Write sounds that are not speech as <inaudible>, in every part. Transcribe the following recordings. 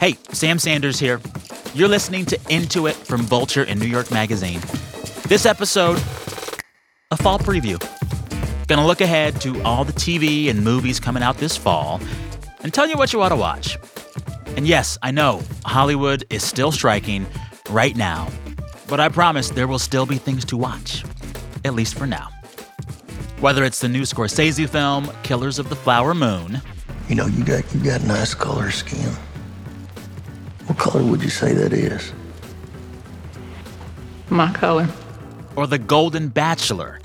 Hey, Sam Sanders here. You're listening to Into It from Vulture and New York Magazine. This episode, a fall preview. Gonna look ahead to all the TV and movies coming out this fall and tell you what you ought to watch. And yes, I know Hollywood is still striking right now, but I promise there will still be things to watch, at least for now. Whether it's the new Scorsese film, Killers of the Flower Moon, You know, you got you got nice color skin. What color would you say that is? My color. or The Golden Bachelor,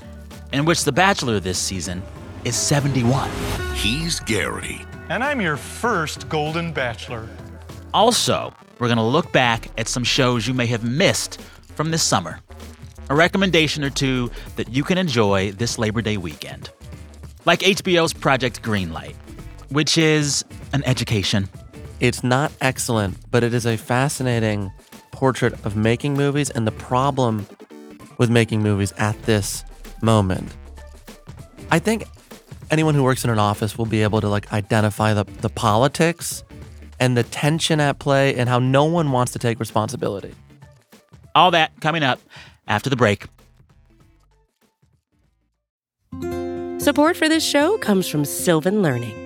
in which the Bachelor this season is 71. He's Gary. And I'm your first Golden Bachelor. Also, we're going to look back at some shows you may have missed from this summer. A recommendation or two that you can enjoy this Labor Day weekend. Like HBO's Project Greenlight, which is an education. It's not excellent, but it is a fascinating portrait of making movies and the problem with making movies at this moment. I think anyone who works in an office will be able to like identify the, the politics and the tension at play and how no one wants to take responsibility. All that coming up after the break. Support for this show comes from Sylvan Learning.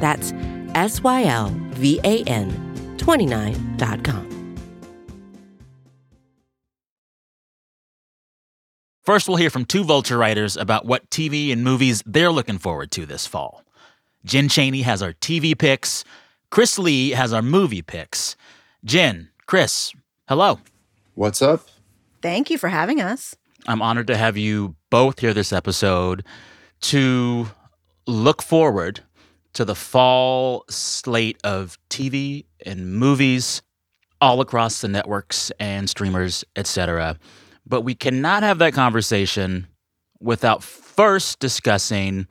That's S Y L V A N 29.com. First, we'll hear from two Vulture writers about what TV and movies they're looking forward to this fall. Jen Chaney has our TV picks. Chris Lee has our movie picks. Jen, Chris, hello. What's up? Thank you for having us. I'm honored to have you both here this episode to look forward to the fall slate of TV and movies all across the networks and streamers, etc. But we cannot have that conversation without first discussing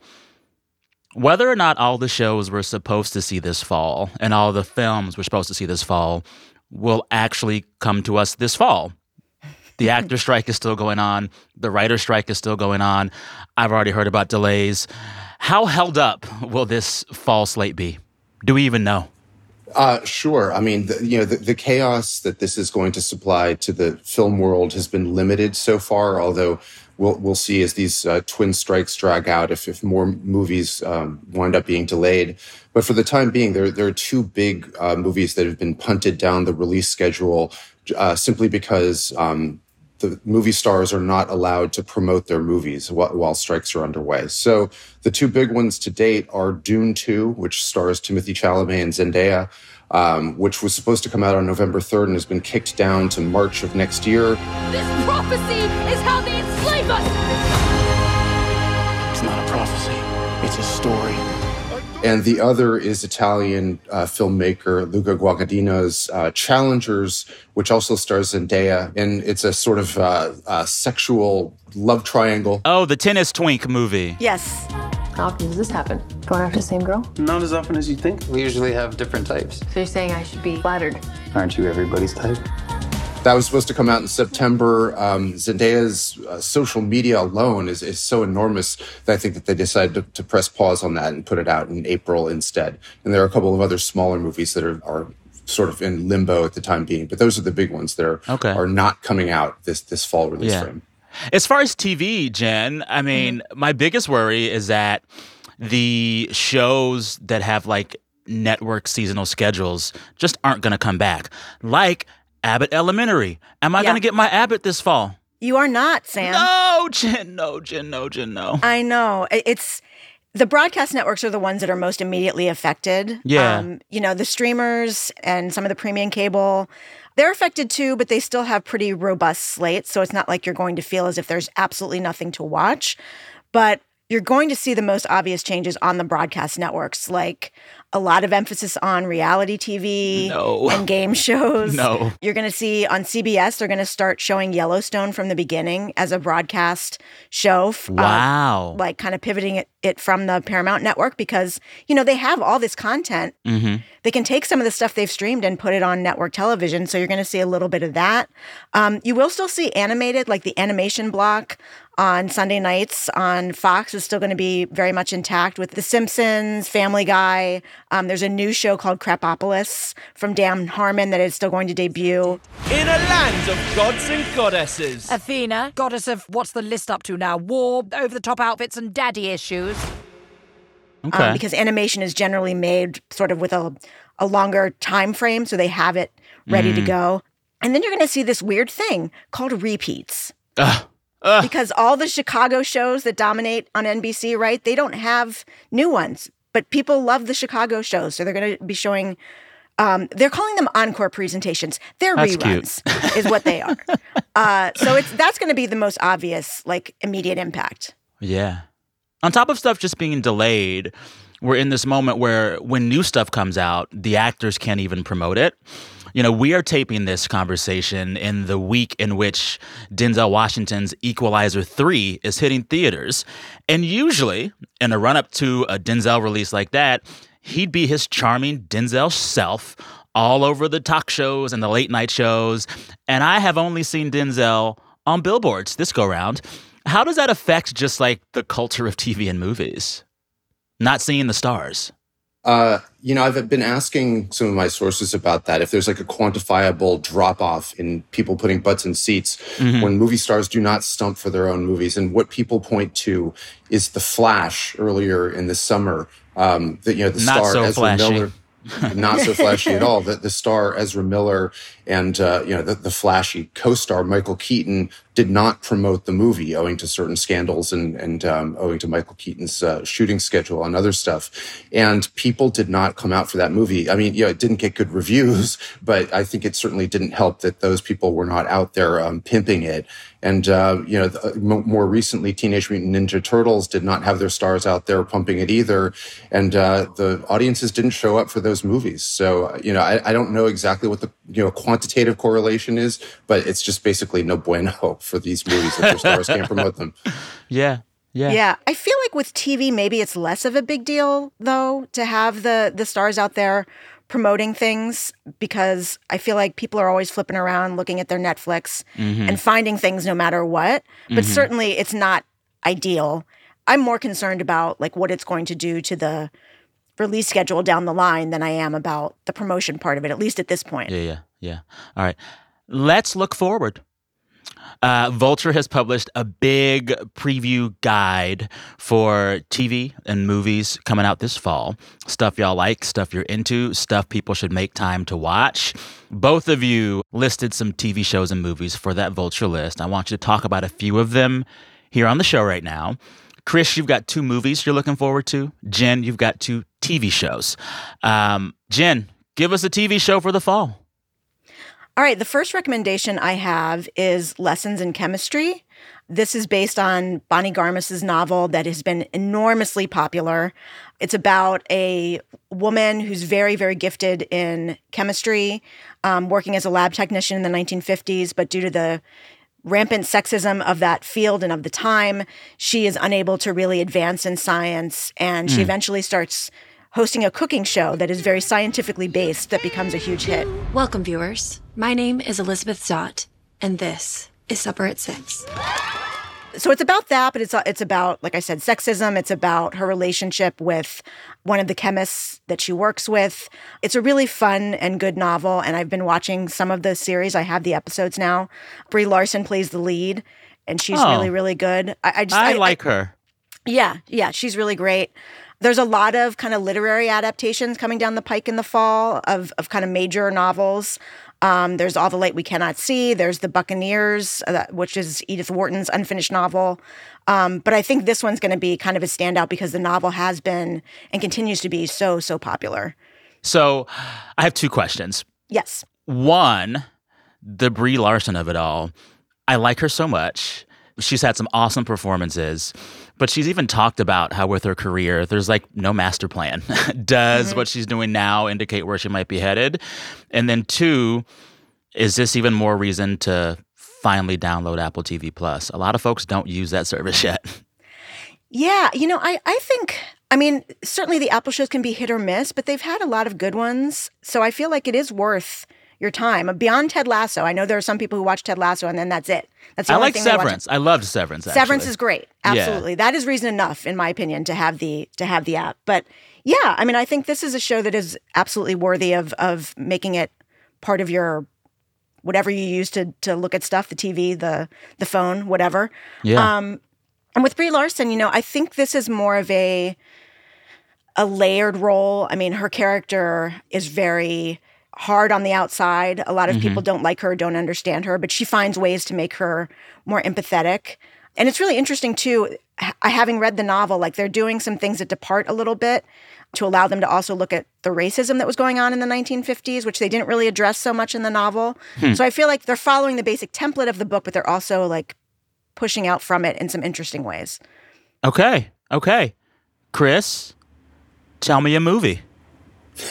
whether or not all the shows we're supposed to see this fall and all the films we're supposed to see this fall will actually come to us this fall. The actor <laughs> strike is still going on. The writer strike is still going on. I've already heard about delays. How held up will this fall slate be? Do we even know? Uh, sure. I mean, the, you know, the, the chaos that this is going to supply to the film world has been limited so far. Although we'll we'll see as these uh, twin strikes drag out if if more movies um, wind up being delayed. But for the time being, there there are two big uh, movies that have been punted down the release schedule uh, simply because. Um, the movie stars are not allowed to promote their movies while, while, strikes are underway. So the two big ones to date are Dune 2, which stars Timothée Chalamet and Zendaya, um, which was supposed to come out on November 3rd and has been kicked down to March of next year. This prophecy is how they enslave us! It's not a prophecy, it's a story. And the other is Italian uh, filmmaker Luca Guadagnino's uh, Challengers, which also stars Zendaya. And it's a sort of uh, sexual love triangle. Oh, the tennis twink movie. Yes. How often does this happen? Going after the same girl? Not as often as you think. We usually have different types. So you're saying I should be flattered? Aren't you everybody's type? That was supposed to come out in September. Um, Zendaya's uh, social media alone is, is so enormous that I think that they decided to, to, press pause on that and put it out in April instead. And there are a couple of other smaller movies that are, are sort of in limbo at the time being, but those are the big ones that are, okay. are not coming out this, this fall release yeah. frame. As far as TV, Jen, I mean, mm-hmm. my biggest worry is that the shows that have like network seasonal schedules just aren't going to come back. Like Abbott Elementary. Am I yeah. going to get my Abbott this fall? You are not, Sam. No, Jen, no, Jen, no, Jen, no. I know. It's the broadcast networks are the ones that are most immediately affected. Yeah. Um, you know, the streamers and some of the premium cable, they're affected too, but they still have pretty robust slates. So it's not like you're going to feel as if there's absolutely nothing to watch. But you're going to see the most obvious changes on the broadcast networks, like a lot of emphasis on reality TV No. and game <laughs> shows. No. You're going to see on CBS, they're going to start showing Yellowstone from the beginning as a broadcast show. f- uh, Wow. like kind of pivoting it, it from the Paramount network because, you know, they have all this content. Mm-hmm. They can take some of the stuff they've streamed and put it on network television. So you're going to see a little bit of that. Um, you will still see animated, like the animation block on Sunday nights on Fox is still going to be very much intact with The Simpsons, Family Guy. Um, there's a new show called Krapopolis from Dan Harmon that is still going to debut. In a land of gods and goddesses. Athena, goddess of what's the list up to now? War, over the top outfits, and daddy issues. Okay. um, because animation is generally made sort of with a, a longer time frame, so they have it ready to Mm. go. And then you're going to see this weird thing called repeats. Ugh. Ugh. Because all the Chicago shows that dominate on NBC, right? They don't have new ones, but people love the Chicago shows, so they're going to be showing. Um, they're calling them encore presentations. They're That's reruns, is what they are. <laughs> Uh, so it's that's going to be the most obvious, like immediate impact. Yeah. On top of stuff just being delayed, we're in this moment where when new stuff comes out, the actors can't even promote it. You know, we are taping this conversation in the week in which Denzel Washington's Equalizer 3 is hitting theaters. And usually, in a run up to a Denzel release like that, he'd be his charming Denzel self all over the talk shows and the late night shows. And I have only seen Denzel on billboards this go round. How does that affect just like the culture of TV and movies? Not seeing the stars. Uh, you know, I've been asking some of my sources about that. If there's like a quantifiable drop off in people putting butts in seats Mhm. when movie stars do not stump for their own movies. And what people point to is The Flash earlier in the summer. Um, that, you know, the Not star so Ezra flashy. Miller. <laughs> not so flashy at all. The, the star Ezra Miller and uh, you know the, the flashy co-star Michael Keaton did not promote the movie owing to certain scandals and and um, owing to Michael Keaton's uh, shooting schedule and other stuff. And people did not come out for that movie. I mean, you know, it didn't get good <laughs> reviews, but I think it certainly didn't help that those people were not out there um, pimping it. And uh, you know, the, more recently, Teenage Mutant Ninja Turtles did not have their stars out there pumping it either, and uh, the audiences didn't show up for those movies. So uh, you know, I, I don't know exactly what the you know quantitative correlation is, but it's just basically no bueno <laughs> for these movies if their stars can't promote them. <laughs> Yeah. Yeah. Yeah, I feel like with TV, maybe it's less of a big deal though to have the the stars out there promoting things because I feel like people are always flipping around looking at their Netflix Mhm. and finding things no matter what. But Mhm. certainly, it's not ideal. I'm more concerned about like what it's going to do to the release schedule down the line than I am about the promotion part of it. At least at this point. Yeah, yeah, yeah. All right. Let's look forward. Uh, Vulture has published a big preview guide for TV and movies coming out this fall. Stuff y'all like, stuff you're into, stuff people should make time to watch. Both of you listed some TV shows and movies for that Vulture list. I want you to talk about a few of them here on the show right now. Chris, you've got two movies you're looking forward to. Jen, you've got two TV shows. Um, Jen, give us a TV show for the fall. All right, the first recommendation I have is Lessons in Chemistry. This is based on Bonnie Garmus's novel that has been enormously popular. It's about a woman who's very, very gifted in chemistry, um, working as a lab technician in the 1950s, but due to the rampant sexism of that field and of the time, she is unable to really advance in science. And she Mm. eventually starts hosting a cooking show that is very scientifically based that becomes a huge hit. Welcome, viewers. My name is Elizabeth Zott, and this is Supper at Six. so it's about that, but it's it's about like I said, sexism. It's about her relationship with one of the chemists that she works with. It's a really fun and good novel, and I've been watching some of the series. I have the episodes now. Brie Larson plays the lead, and she's Oh. really really good. I, I just I like her. yeah, yeah, she's really great. There's a lot of kind of literary adaptations coming down the pike in the fall of of kind of major novels. Um, there's All the Light We Cannot See. There's The Buccaneers, uh, which is Edith Wharton's unfinished novel. Um, but I think this one's going to be kind of a standout because the novel has been and continues to be so so popular. So I have two questions. Yes. One, the Brie Larson of it all. I like her so much. She's had some awesome performances, but she's even talked about how with her career, there's like no master plan. <laughs> Does Mm-hmm. what she's doing now indicate where she might be headed? And then, two, is this even more reason to finally download Apple TV Plus? A lot of folks don't use that service <laughs> yet. Yeah, you know, I, I think, I mean, certainly the Apple shows can be hit or miss, but they've had a lot of good ones. So I feel like it is worth your time. Beyond Ted Lasso, I know there are some people who watch Ted Lasso and then that's it. That's the I only like thing. Severance. I loved Severance. Severance is great. Yeah. Absolutely. That is reason enough, in my opinion, to have the to have the app. But yeah, I mean, I think this is a show that is absolutely worthy of of making it part of your whatever you use to to look at stuff, the TV, the the phone, whatever. Yeah. Um, and with Brie Larson, you know, I think this is more of a a layered role. I mean, her character is very hard on the outside. A lot of Mhm. people don't like her, don't understand her, but she finds ways to make her more empathetic. And it's really interesting too, ha- having read the novel, like they're doing some things that depart a little bit to allow them to also look at the racism that was going on in the 1950s, which they didn't really address so much in the novel. Hmm. So I feel like they're following the basic template of the book, but they're also like pushing out from it in some interesting ways. Okay. Okay. Chris, tell me a movie.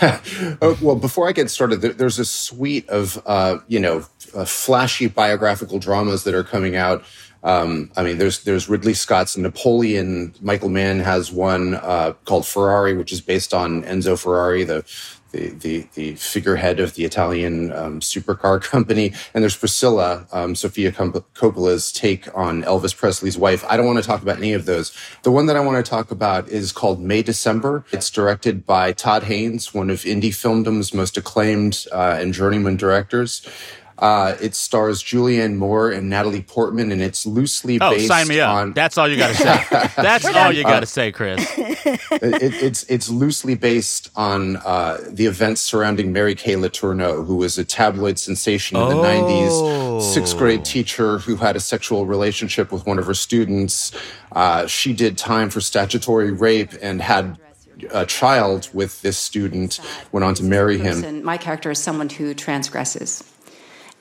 Oh, <laughs> well, before I get started, there's a suite of uh, you know uh, flashy biographical dramas that are coming out. Um, I mean, there's there's Ridley Scott's Napoleon. Michael Mann has one uh, called Ferrari, which is based on Enzo Ferrari, the the the, the figurehead of the Italian um, supercar <laughs> company. And there's Priscilla, um, Sofia Cop- Coppola's take on Elvis Presley's wife. I don't want to talk about any of those. The one that I want to talk about is called May December. It's directed by Todd Haynes, one of indie filmdom's most acclaimed uh, and journeyman directors. Uh, it stars Julianne Moore and Natalie Portman, and it's loosely Oh, based sign me up. on. That's all you got to say. <laughs> That's all you got to say, Chris. <laughs> it, it's it's loosely based on uh, the events surrounding Mary Kay Letourneau, who was a tabloid sensation in the Oh. '90s, sixth grade teacher who had a sexual relationship with one of her students. Uh, she did time for statutory rape and had a child with this student. Went on to marry him. My character is someone who transgresses.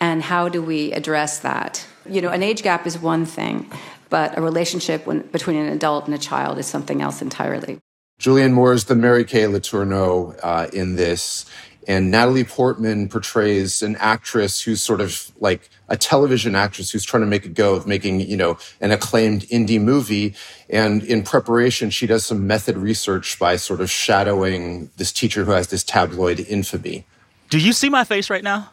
And how do we address that? You know, an age gap is one thing, but a relationship when, between an adult and a child is something else entirely. Julianne Moore is the Mary Kay Letourneau uh, in this. And Natalie Portman portrays an actress who's sort of like a television actress who's trying to make a go of making, you know, an acclaimed indie movie. And in preparation, she does some method research by sort of shadowing this teacher who has this tabloid infamy. Do you see my face right now?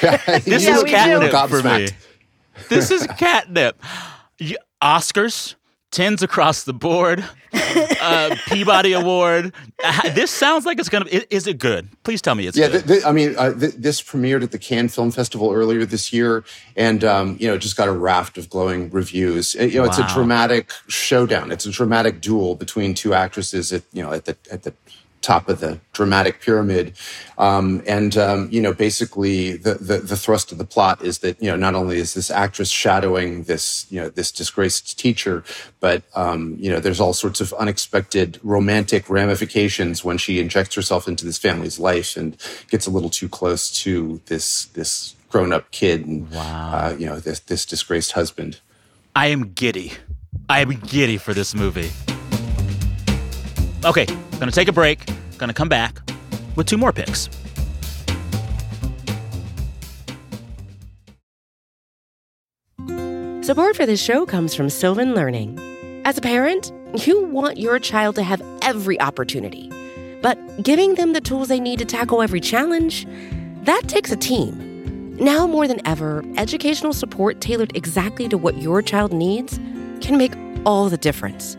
This Yeah, is catnip for me. This is catnip. Oscars, tens across the board, uh, Peabody Award. Uh, This sounds like it's gonna. i- Is it good? Please tell me it's yeah, good. th- th- I mean, uh, th- this premiered at the Cannes Film Festival earlier this year, and um, you know, just got a raft of glowing reviews. Uh, you know, it's a dramatic showdown. It's a dramatic duel between two actresses at you know at the at the top of the dramatic pyramid. Um, and um, you know, basically, the, the the thrust of the plot is that you know not only is this actress shadowing this you know this disgraced teacher, but um, you know there's all sorts of unexpected romantic ramifications when she injects herself into this family's life and gets a little too close to this this grown up kid and uh, you know this this disgraced husband. I am giddy. I am giddy for this movie. Okay, gonna take a break. Gonna come back with two more picks. Support for this show comes from Sylvan Learning. As a parent, you want your child to have every opportunity, but giving them the tools they need to tackle every challenge, that takes a team. Now more than ever, educational support tailored exactly to what your child needs can make all the difference.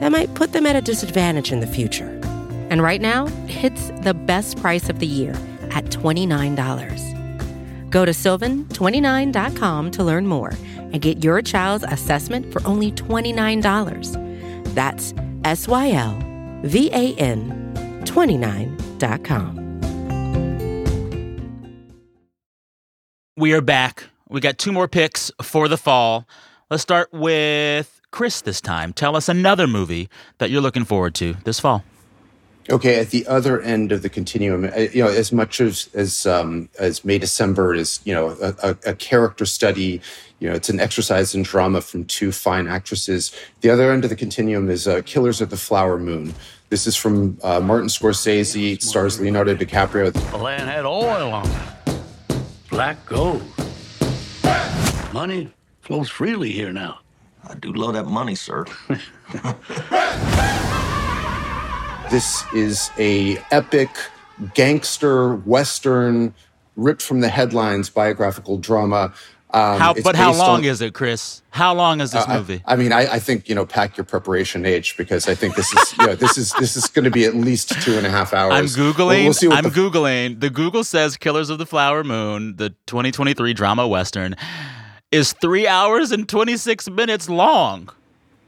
that might put them at a disadvantage in the future. And right now, it's the best price of the year at $29. Go to sylvan29.com to learn more and get your child's assessment for only $29. That's S Y L V A N 29.com. We are back. We got two more picks for the fall. Let's start with Chris this time. Tell us another movie that you're looking forward to this fall. Okay, at the other end of the continuum, uh, you know, as much as as um, as May December is, you know, a, a, a character study. You know, it's an exercise in drama from two fine actresses. The other end of the continuum is uh, Killers of the Flower Moon. This is from uh, Martin Scorsese. It stars Leonardo DiCaprio. The land had oil on it. Black gold. Money flows freely here now. I do love that money, sir. <laughs> This is a epic gangster western, ripped from the headlines biographical drama. Um, how, but how long on- is it, Chris? How long is this Uh, movie? I, mean, I, I think you know, pack your preparation age because I think this is <laughs> you know, this is this is going to be at least two and a half hours. I'm We'll- googling. We'll see what I'm the, googling. The Google says "Killers of the Flower Moon," the 2023 drama western, is three hours and 26 minutes long.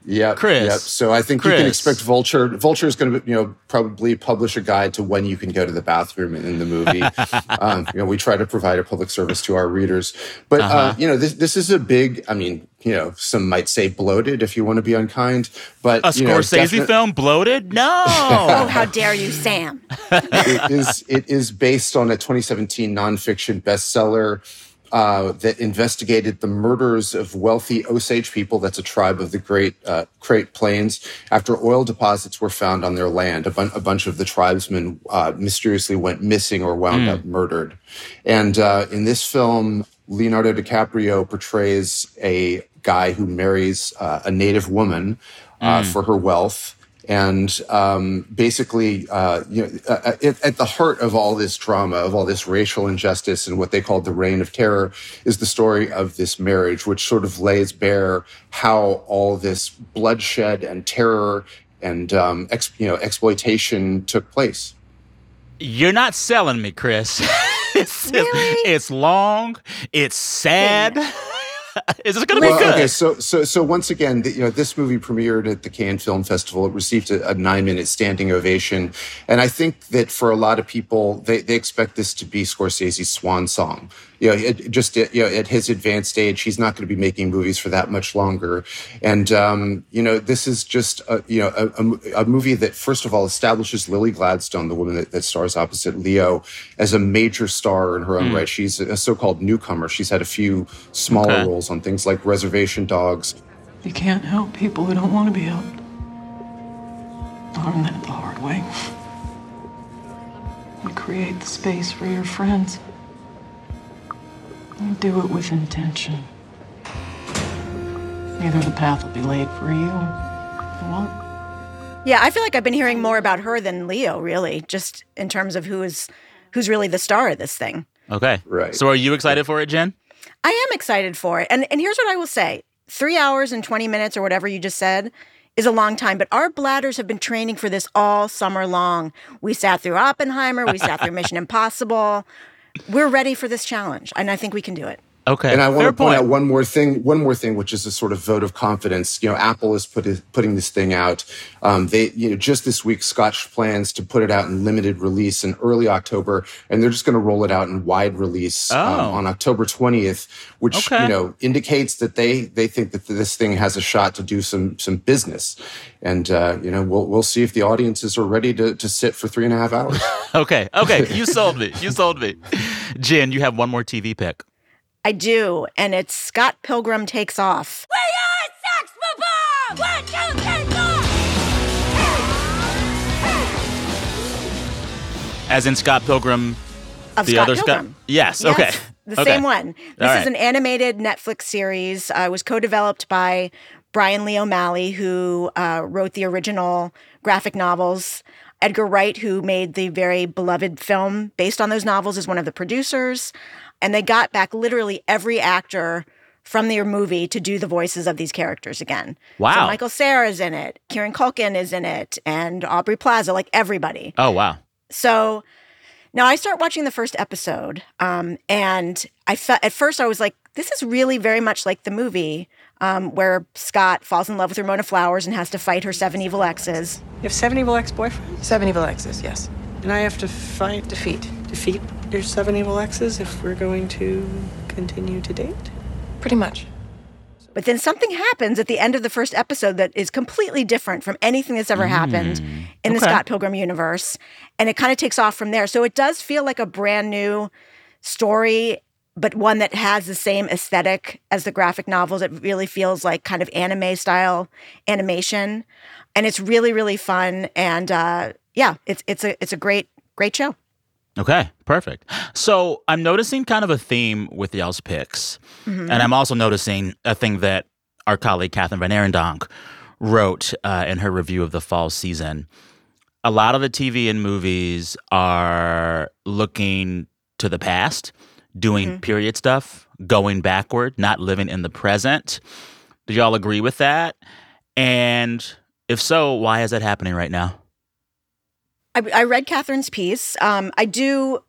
Yeah, Chris. Yep. So I think you can expect Vulture. Vulture is going to, you know, probably publish a guide to when you can go to the bathroom in the movie. <laughs> um, you know, we try to provide a public service to our readers, but uh Uh-huh. you know, this this is a big. I mean, you know, some might say bloated if you want to be unkind, but A you know, Scorsese definite- film, bloated? No. <laughs> Oh, how dare you, Sam? it is it is based on a 2017 nonfiction bestseller uh, that investigated the murders of wealthy Osage people. That's a tribe of the Great uh, Great Plains. After oil deposits were found on their land, a, bun- a bunch of the tribesmen uh, mysteriously went missing or wound Mm. up murdered. And uh, in this film, Leonardo DiCaprio portrays a guy who marries uh, a native woman uh, Mm. for her wealth. And um, basically, uh, you know, uh, at, at the heart of all this drama, of all this racial injustice, and what they called the reign of terror, is the story of this marriage, which sort of lays bare how all this bloodshed and terror and um, ex, you know exploitation took place. You're not selling me, Chris. <laughs> it's, it's long. It's sad. <laughs> Is this going to be good? Okay, so so so once again, the, you know, this movie premiered at the Cannes Film Festival. It received a, a nine-minute standing ovation, and I think that for a lot of people, they, they expect this to be Scorsese's swan song. You know, it, just you know, at his advanced age, he's not going to be making movies for that much longer. And um, you know, this is just a, you know a, a, a movie that first of all establishes Lily Gladstone, the woman that, that stars opposite Leo, as a major star in her own Mm. right. She's a so-called newcomer. She's had a few smaller Okay. roles on things like Reservation Dogs. You can't help people who don't want to be helped. Learn that the hard way. You create the space for your friends. You do it with intention. Either the path will be laid for you or won't. Yeah, I feel like I've been hearing more about her than Leo, really, just in terms of who is who's really the star of this thing. Okay. Right. So are you excited for it, Jen? I am excited for it. And and here's what I will say. 3 hours and 20 minutes or whatever you just said is a long time, but our bladders have been training for this all summer long. We sat through Oppenheimer, we sat through <laughs> Mission Impossible. We're ready for this challenge, and I think we can do it. Okay. And I want Fair to point point. out one more thing. One more thing, which is a sort of vote of confidence. You know, Apple is put, putting this thing out. Um, they, you know, just this week, Scotch plans to put it out in limited release in early October, and they're just going to roll it out in wide release um, Oh. on October twentieth, which Okay. you know indicates that they they think that this thing has a shot to do some some business. And uh, you know, we'll we'll see if the audiences are ready to to sit for three and a half hours. <laughs> Okay. Okay. You sold me. You sold me. Jen, you have one more TV pick. I do, and it's Scott Pilgrim takes off. We are Sex Bob-Omb! One, two, three, four! As in Scott Pilgrim. Of the Scott other Pilgrim. Scott. Yes. Yes, Okay. The Okay. same one. This All is right. an animated Netflix series. Uh, it was co developed by Brian Lee O'Malley, who uh, wrote the original graphic novels. Edgar Wright, who made the very beloved film based on those novels, is one of the producers. And they got back literally every actor from their movie to do the voices of these characters again. So Wow. Michael Cera is in it, Kieran Culkin is in it, and Aubrey Plaza, like everybody. Oh wow. So Now I start watching the first episode, um, and I felt at first I was like, "This is really very much like the movie um, where Scott falls in love with Ramona Flowers and has to fight her seven evil exes." You have seven evil ex-boyfriends? Seven evil exes, yes. And I have to fight, Defeat. defeat your seven evil exes if we're going to continue to date? Pretty much. But then something happens at the end of the first episode that is completely different from anything that's ever happened in the. Scott Pilgrim universe. And it kind of takes off from there. So it does feel like a brand new story, but one that has the same aesthetic as the graphic novels. It really feels like kind of anime style animation. And it's really, really fun. And uh, yeah, it's it's a it's a great, great show. Okay, perfect. So I'm noticing kind of a theme with y'all's picks. Mhm. And I'm also noticing a thing that our colleague Kathryn VanArendonk wrote uh, in her review of the fall season. A lot of the TV and movies are looking to the past, doing period stuff, going backward, not living in the present. Do y'all agree with that? And if so, why is that happening right now? I, I read Kathryn's piece. Um, I do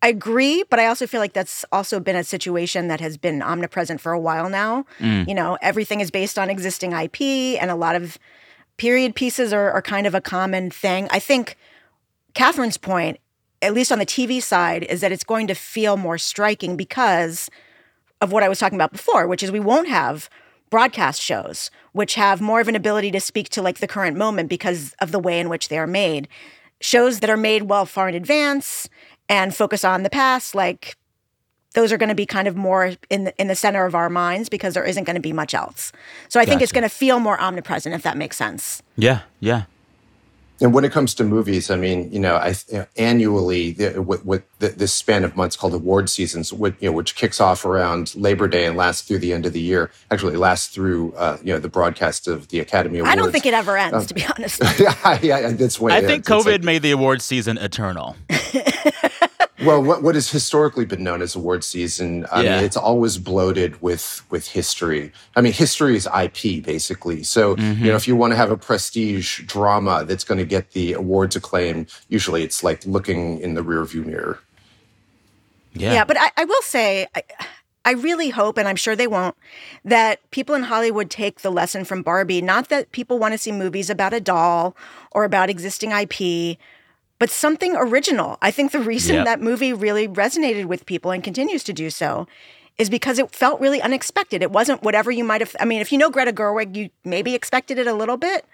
I agree, but I also feel like that's also been a situation that has been omnipresent for a while now. Mm. You know, everything is based on existing IP, and a lot of period pieces are, are kind of a common thing. I think Kathryn's point, at least on the TV side, is that it's going to feel more striking because of what I was talking about before, which is we won't have broadcast shows, which have more of an ability to speak to like the current moment because of the way in which they are made. Shows that are made well far in advance and focus on the past, like those are going to be kind of more in the, in the center of our minds because there isn't going to be much else. So I think it's going to feel more omnipresent if that makes sense. Yeah, yeah. And when it comes to movies, I mean, you know, I you know, annually the, with, with the, this span of months called award seasons, which, you know, which kicks off around Labor Day and lasts through the end of the year. Actually, lasts through uh, you know the broadcast of the Academy Awards. I don't think it ever ends, Um, to be honest. <laughs> yeah, yeah, that's when I it think ends. COVID like- made the award season eternal. <laughs> well, what what has historically been known as award season, I Yeah. mean, it's always bloated with with history. I mean, history is IP basically. So Mm-hmm. you know, if you want to have a prestige drama that's going to get the awards acclaim, usually it's like looking in the rearview mirror. Yeah, but I, I will say, I, I really hope, and I'm sure they won't, that people in Hollywood take the lesson from Barbie. Not that people want to see movies about a doll or about existing IP, but something original. I think the reason Yep. that movie really resonated with people and continues to do so is because it felt really unexpected. It wasn't whatever you might have. I mean, if you know Greta Gerwig, you maybe expected it a little bit,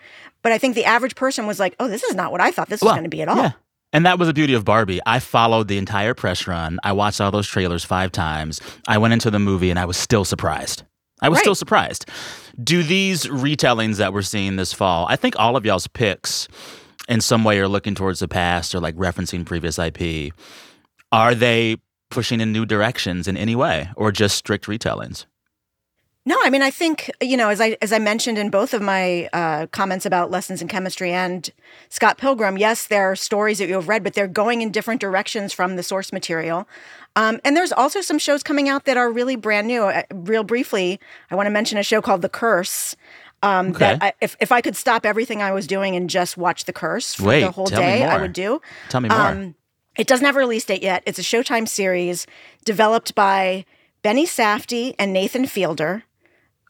but I think the average person was like, "Oh, this is not what I thought this was going to be at all." Yeah. And that was the beauty of Barbie. I followed the entire press run. I watched all those trailers five times. I went into the movie and I was still surprised. I was Right. still surprised. Do these retellings that we're seeing this fall, I think all of y'all's picks in some way are looking towards the past or like referencing previous IP. Are they pushing in new directions in any way or just strict retellings? No, I mean, I think you know, as I as I mentioned in both of my uh, comments about lessons in chemistry and Scott Pilgrim, yes, there are stories that you have read, but they're going in different directions from the source material. Um, and there's also some shows coming out that are really brand new. Uh, real briefly, I want to mention a show called The Curse. Um, That I, if if I could stop everything I was doing and just watch The Curse for Wait, the whole day, I would do. Tell me more. Um, it doesn't have a release date yet. It's a Showtime series developed by Benny Safdie and Nathan Fielder.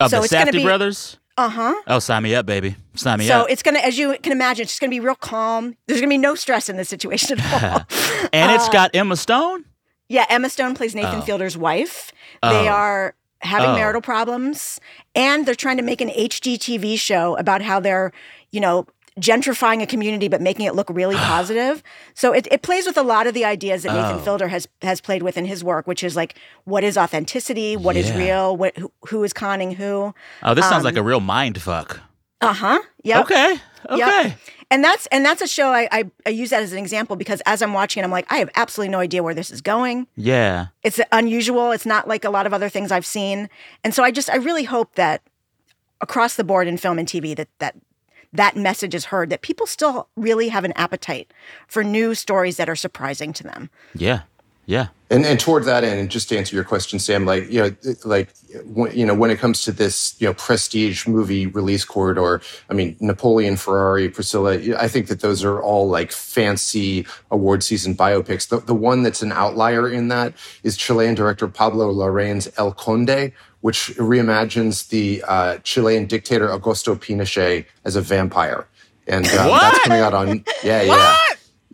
Of So the it's Safdie be- brothers? Uh huh. Oh, sign me up, baby. Sign me So up. So it's gonna, as you can imagine, it's just gonna be real calm. There's gonna be no stress in this situation at all. <laughs> and it's got Emma Stone? yeah, Emma Stone plays Nathan Oh. Fielder's wife. They Oh. are having Oh. marital problems, and they're trying to make an HGTV show about how they're, you know, gentrifying a community but making it look really <sighs> positive. So it, it plays with a lot of the ideas that Nathan Oh. Fielder has has played with in his work, which is like what is authenticity, what is Yeah. real, what who, who is conning who. Oh, this sounds like Um, a real mind fuck. Uh huh. Yeah. Okay. Okay. Yep. And that's and that's a show I, I I use that as an example because as I'm watching it, I'm like, I have absolutely no idea where this is going. Yeah. It's unusual. It's not like a lot of other things I've seen. And so I just I really hope that across the board in film and TV that that that message is heard that people still really have an appetite for new stories that are surprising to them. Yeah. Yeah. And and toward that end, and just to answer your question, Sam, like you know, like you know, when it comes to this, you know, prestige movie release corridor, I mean, Napoleon, Ferrari, Priscilla, I think that those are all like fancy award season biopics. The the one that's an outlier in that is Chilean director Pablo Larraín's El Conde, which reimagines the uh, Chilean dictator Augusto Pinochet as a vampire, and um, that's coming out on yeah yeah.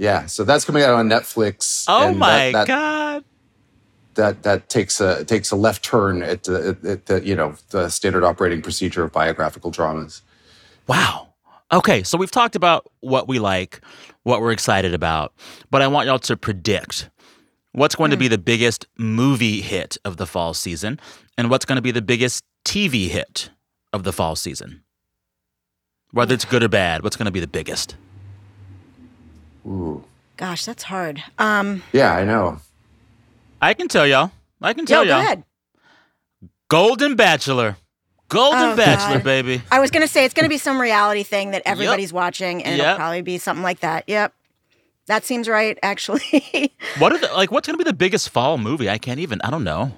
Yeah, so that's coming out on Netflix. Oh and my that, that, god. That that takes a takes a left turn at the, at the you know the standard operating procedure of biographical dramas. Wow. Okay, so we've talked about what we like, what we're excited about, but I want y'all to predict what's going to be hmm. the biggest movie hit of the fall season and what's going to be the biggest TV hit of the fall season. Whether it's good or bad, what's going to be the biggest? Ooh. Gosh, that's hard. Um, Yeah, I know. I can tell y'all. I can tell go y'all. ahead. Golden Bachelor. Golden Oh, Bachelor, God. baby. I was going to say it's going to be some reality thing that everybody's watching, and Yep. it'll probably be something like that. Yep. That seems right, actually. <laughs> What are the like what's going to be the biggest fall movie? I can't even I don't know.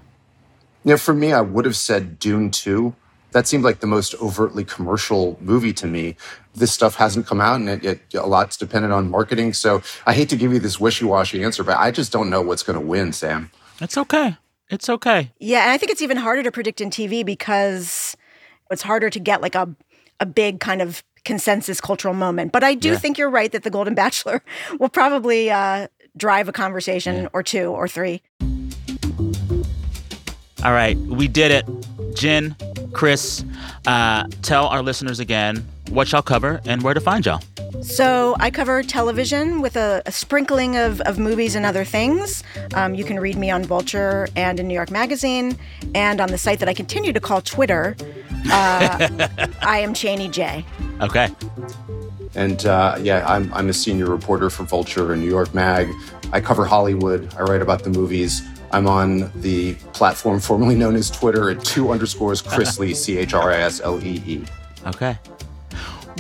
Yeah, for me, I would have said Dune Two. That seemed like the most overtly commercial movie to me. This stuff hasn't come out, and it, it a lot's dependent on marketing. So I hate to give you this wishy washy answer, but I just don't know what's going to win, Sam. It's okay. It's okay. yeah, and I think it's even harder to predict in TV because it's harder to get like a a big kind of consensus cultural moment. But I do Yeah. think you're right that the Golden Bachelor <laughs> will probably uh, drive a conversation or two or three. All right, we did it. Jen, Chris, uh, tell our listeners again what y'all cover and where to find y'all. So I cover television with a, a sprinkling of, of movies and other things. Um, you can read me on Vulture and in New York Magazine, and on the site that I continue to call Twitter. Uh, <laughs> I am Chaney J. Okay. And uh, yeah, I'm, I'm a senior reporter for Vulture and New York Mag. I cover Hollywood. I write about the movies. I'm on the platform formerly known as Twitter at two underscores <laughs> Chris Lee, C H R I S L E E. Okay.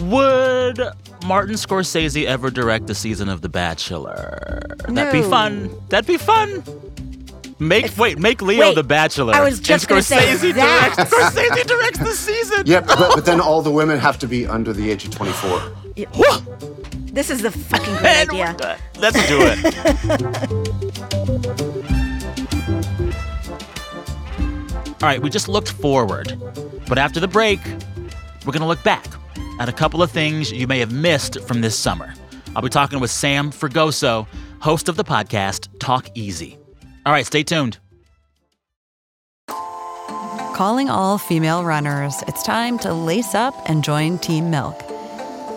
Would Martin Scorsese ever direct a season of The Bachelor? No. That'd be fun. That'd be fun. Make wait, make Leo Wait, the Bachelor. I was just and gonna say Scorsese that. directs Scorsese directs the season. Yep, but, but then <laughs> all the women have to be under the age of 24. This is the fucking <laughs> great idea. Let's do it. All right, we just looked forward. But after the break, we're going to look back at a couple of things you may have missed from this summer. I'll be talking with Sam Fragoso, host of the podcast Talk Easy. All right, stay tuned. Calling all female runners, it's time to lace up and join Team Milk.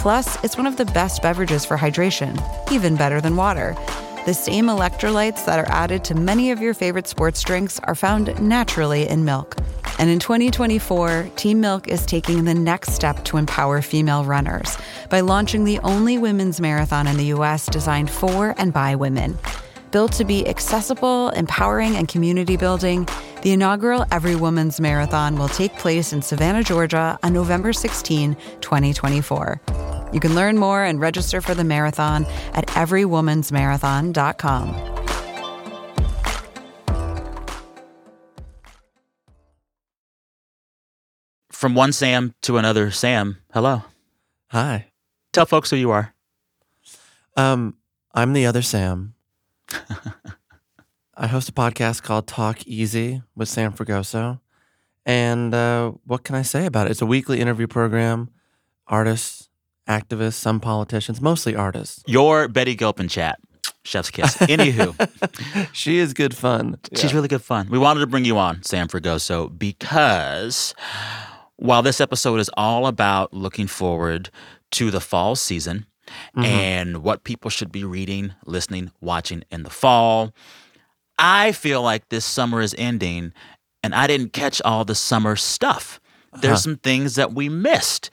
Plus, it's one of the best beverages for hydration, even better than water. The same electrolytes that are added to many of your favorite sports drinks are found naturally in milk. And in 2024, Team Milk is taking the next step to empower female runners by launching the only women's marathon in the US designed for and by women. Built to be accessible, empowering, and community building, the inaugural Every Woman's Marathon will take place in Savannah, Georgia on November 16, 2024. You can learn more and register for the marathon at everywomansmarathon.com. From one Sam to another Sam, hello. Hi. Tell folks who you are. Um, I'm the other Sam. <laughs> I host a podcast called Talk Easy with Sam Fragoso. And uh, what can I say about it? It's a weekly interview program. Artists, activists, some politicians, mostly artists. Your Betty Gilpin chat. Chef's kiss. <laughs> Anywho. she is good fun. She's Yeah. really good fun. We wanted to bring you on, Sam Fragoso, because while this episode is all about looking forward to the fall season Mhm. and what people should be reading, listening, watching in the fall, I feel like this summer is ending and I didn't catch all the summer stuff. There's Uh-huh. some things that we missed.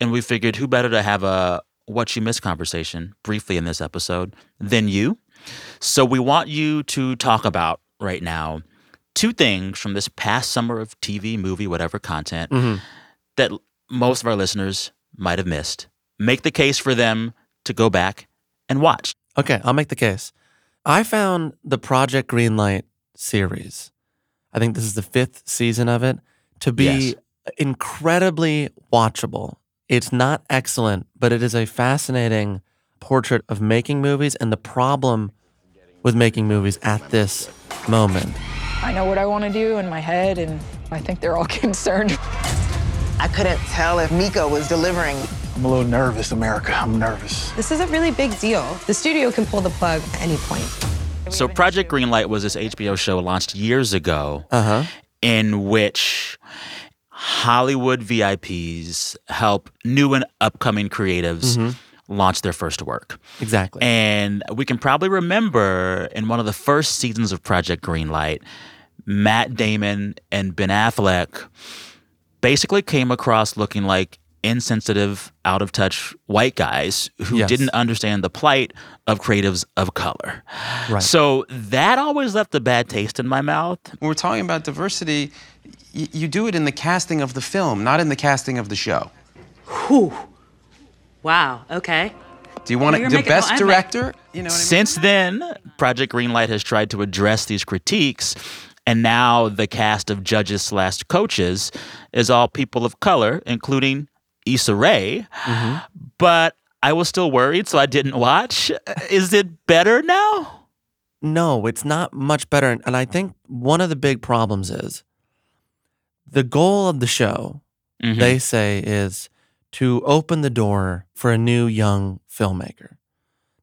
And we figured who better to have a what you missed conversation briefly in this episode than you. So we want you to talk about right now two things from this past summer of TV, movie, whatever content Mhm. that most of our listeners might have missed. Make the case for them to go back and watch. Okay, I'll make the case. I found the Project Greenlight series, I think this is the fifth season of it, to be Yes. incredibly watchable. It's not excellent, but it is a fascinating portrait of making movies and the problem with making movies at this moment. I know what I want to do in my head, and I think they're all <laughs> concerned. I couldn't tell if Meko was delivering. I'm a little nervous, America. I'm nervous. This is a really big deal. The studio can pull the plug at any point. So Project Greenlight was this HBO show launched years ago Uh huh. in which Hollywood VIPs help new and upcoming creatives Mhm. launch their first work. Exactly. And we can probably remember in one of the first seasons of Project Greenlight, Matt Damon and Ben Affleck basically came across looking like insensitive, out of touch white guys who Yes. didn't understand the plight of creatives of color. Right. So that always left a bad taste in my mouth. When we're talking about diversity, y- you do it in the casting of the film, not in the casting of the show. Whew. Wow. Okay. Do you want Well, it, you're the making- best I'm director? You know what I mean? Since then, Project Greenlight has tried to address these critiques, and now the cast of judges slash coaches is all people of color, including Issa Rae. Mm-hmm. But I was still worried, so I didn't watch. Is it better now? No, it's not much better. And I think one of the big problems is the goal of the show, Mhm. they say, is to open the door for a new young filmmaker,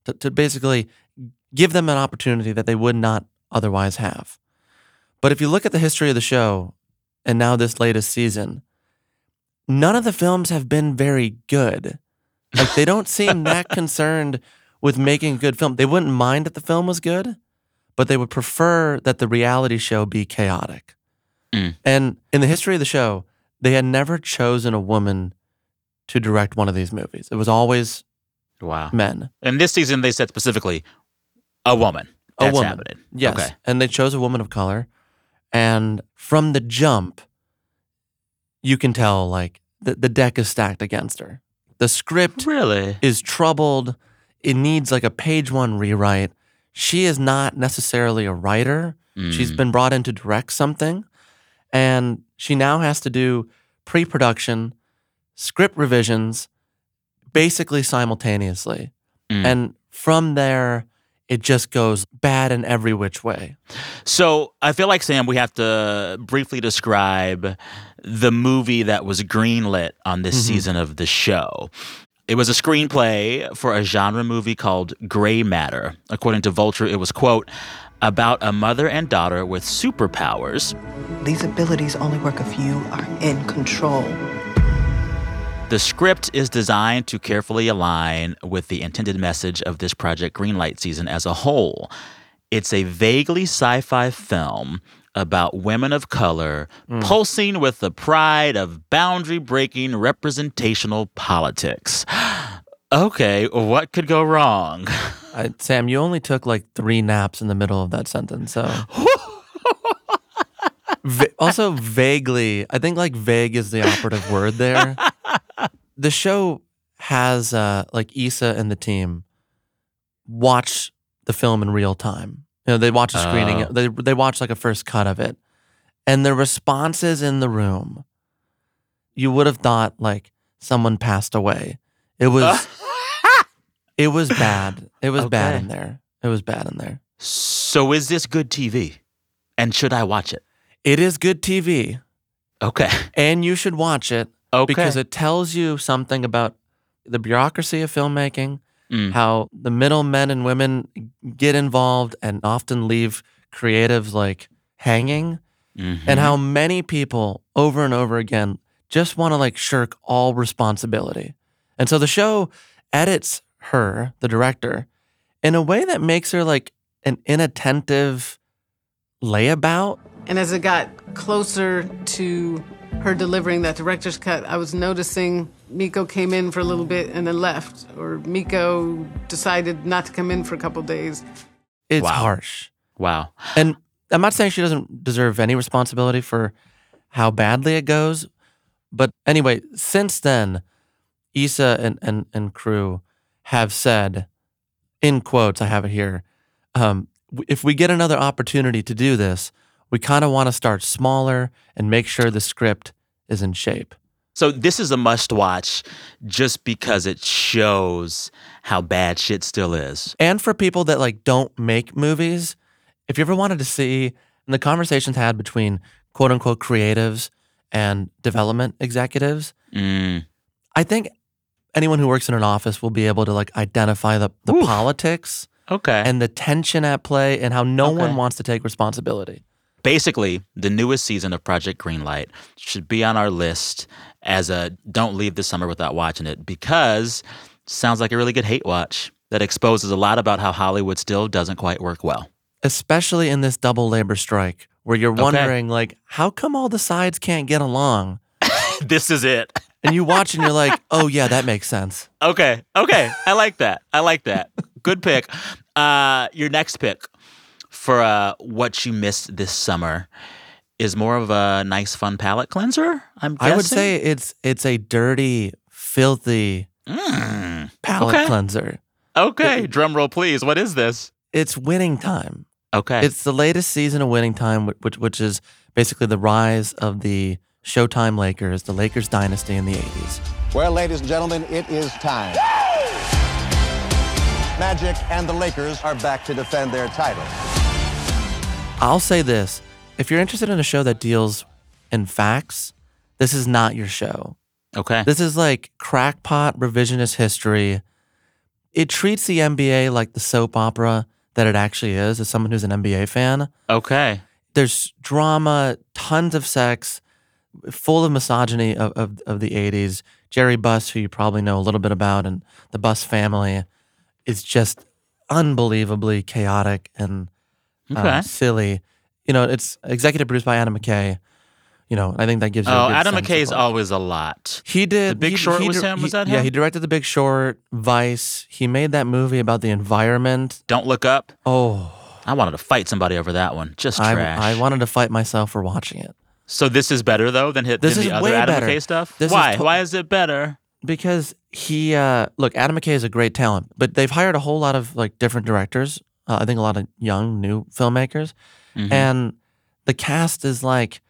to, to basically give them an opportunity that they would not otherwise have. But if you look at the history of the show and now this latest season, none of the films have been very good. Like they don't seem that <laughs> concerned with making a good film. They wouldn't mind if the film was good, but they would prefer that the reality show be chaotic. Mm. And in the history of the show, they had never chosen a woman to direct one of these movies. It was always Wow. men. And this season, they said specifically a woman. A woman. happening. Yes. Okay. And they chose a woman of color. And from the jump, you can tell like the, the deck is stacked against her. The script Really? is troubled. It needs like a page one rewrite. She is not necessarily a writer. She's been brought in to direct something. And she now has to do pre production, script revisions, basically simultaneously. Mm. And from there, it just goes bad in every which way. So I feel like Sam, we have to briefly describe the movie that was greenlit on this Mhm. season of the show. It was a screenplay for a genre movie called Gray Matter. According to Vulture, it was quote about a mother and daughter with superpowers. These abilities only work if you are in control. The script is designed to carefully align with the intended message of this Project Greenlight season as a whole. It's a vaguely sci fi film about women of color mm. pulsing with the pride of boundary breaking representational politics. <gasps> okay, what could go wrong? <laughs> I, Sam, you only took like three naps in the middle of that sentence. So. <laughs> Va- <laughs> also, vaguely, I think like vague is the operative word there. <laughs> The show has uh, like Issa and the team watch the film in real time. You know, they watch a screening. Oh. They they watch like a first cut of it, and the responses in the room, you would have thought like someone passed away. It was, <laughs> it was bad. It was bad in there. It was bad in there. So, is this good TV? And should I watch it? It is good TV, Okay. and you should watch it Okay. because it tells you something about the bureaucracy of filmmaking, Mm. how the middlemen and women get involved and often leave creatives like hanging, Mhm. and how many people over and over again just want to like shirk all responsibility. And so the show edits her, the director, in a way that makes her like an inattentive, layabout. And as it got closer to her delivering that director's cut, I was noticing Meko came in for a little bit and then left, or Meko decided not to come in for a couple days. It's Wow. harsh. Wow. And I'm not saying she doesn't deserve any responsibility for how badly it goes. But anyway, since then, Issa and, and, and crew have said, in quotes, I have it here, um, w- if we get another opportunity to do this, we kind of want to start smaller and make sure the script is in shape. So this is a must watch just because it shows how bad shit still is. And for people that like don't make movies, if you ever wanted to see the conversations had between quote unquote creatives and development executives, Mm. I think anyone who works in an office will be able to like identify the, the politics Okay. and the tension at play and how no Okay. one wants to take responsibility. Basically, the newest season of Project Greenlight should be on our list as a don't leave this summer without watching it because sounds like a really good hate watch that exposes a lot about how Hollywood still doesn't quite work well. Especially in this double labor strike where you're Okay. wondering like how come all the sides can't get along? <laughs> this is it. And you watch and you're like, <laughs> "Oh yeah, that makes sense." Okay. Okay. I like that. I like that. Good pick. Uh, your next pick for uh, what you missed this summer is more of a nice, fun palate cleanser. I'm guessing. I would say it's it's a dirty, filthy Mm. palate Okay. cleanser. Okay. Drum roll, please. What is this? It's Winning Time. Okay. It's the latest season of Winning Time, wh- which which is basically the rise of the Showtime Lakers, the Lakers dynasty in the 80s. Well, ladies and gentlemen, it is time. Magic and the Lakers are back to defend their title. I'll say this, if you're interested in a show that deals in facts, this is not your show. Okay. This is like crackpot revisionist history. It treats the NBA like the soap opera that it actually is, as someone who's an NBA fan. Okay. There's drama, tons of sex, full of misogyny of, of, of the 80s. Jerry Buss, who you probably know a little bit about, and the Buss family is just unbelievably chaotic and uh, Okay. silly. You know, it's executive produced by Adam McKay. You know, I think that gives you. a Oh, Adam McKay's always a lot. he did. The Big he- Short he was him? Was that Yeah, he directed The Big Short, Vice. He made that movie about the environment. Don't look up. Oh, I wanted to fight somebody over that one. Just I, trash. I wanted to fight myself for watching it so this is better though than hit This than is the other way Adam better. McKay stuff. This is Why? to- Why is it better? because he. Uh, look, Adam McKay is a great talent, but they've hired a whole lot of like different directors. Uh, I think a lot of young new filmmakers, Mhm. and the cast is like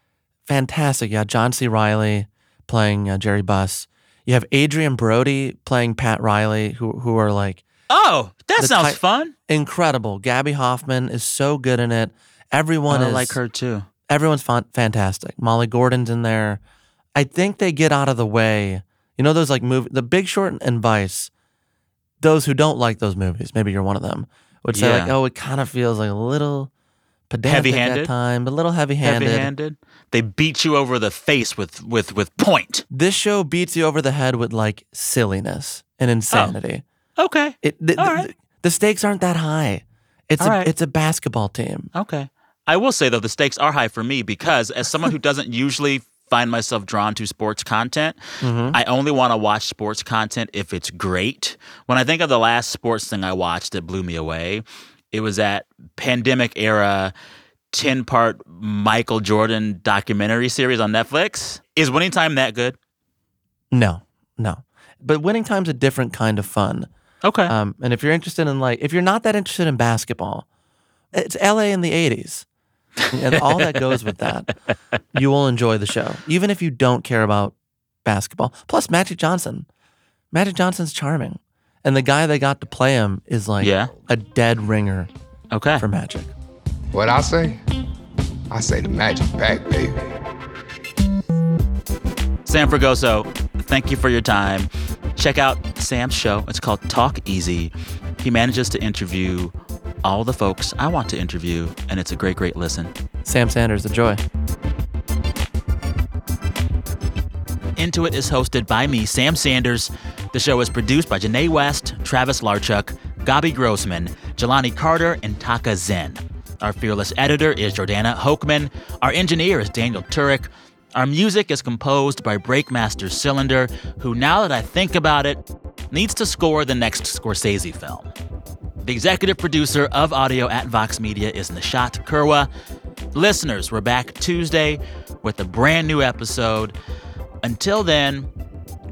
fantastic. Yeah, John C. Reilly playing uh, Jerry Buss. You have Adrien Brody playing Pat Riley, who who are like Oh, that sounds type- fun. incredible. Gaby Hoffmann is so good in it. Everyone I is like her too. Everyone's fan- fantastic. Molly Gordon's in there. I think they get out of the way. You know those like movie, The Big Short and Vice. Those who don't like those movies, maybe you're one of them, would say like, "Oh, it kind of feels like a little pedantic Heavy-handed? at time, a little heavy-handed." Heavy-handed. They beat you over the face with with with point. This show beats you over the head with like silliness and oh. insanity. Okay. It, the, All the- the stakes aren't that high. It's All a right. it's a basketball team. Okay. I will say though the stakes are high for me because as someone who <laughs> doesn't usually find myself drawn to sports content, Mhm. I only want to watch sports content if it's great. When I think of the last sports thing I watched that blew me away, it was that pandemic era 10 part Michael Jordan documentary series on Netflix. Is Winning Time that good? No, no. But winning time's a different kind of fun. Okay. Um, and if you're interested in like, if you're not that interested in basketball, it's LA in the '80s, and all that goes with that. <laughs> You will enjoy the show, even if you don't care about basketball. Plus, Magic Johnson. Magic Johnson's charming, and the guy they got to play him is like Yeah. a dead ringer. Okay. For Magic. What I say? I say the magic back, baby. Sam Fragoso, thank you for your time. Check out Sam's show. It's called Talk Easy. He manages to interview all the folks I want to interview, and it's a great, great listen. Sam Sanders, the joy. Into It is hosted by me, Sam Sanders. The show is produced by Janae West, Travis Larchuk, Gabi Grossman, Jelani Carter, and Taka Zen. Our fearless editor is Jordana Hochman. Our engineer is Daniel Turek. Our music is composed by Breakmaster Cylinder, who, now that I think about it, needs to score the next Scorsese film. The executive producer of audio at Vox Media is Nishat Kurwa. Listeners, we're back Tuesday with a brand new episode. Until then,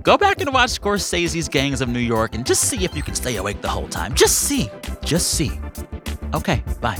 go back and watch Scorsese's Gangs of New York and just see if you can stay awake the whole time. Just see. Just see. Okay, bye.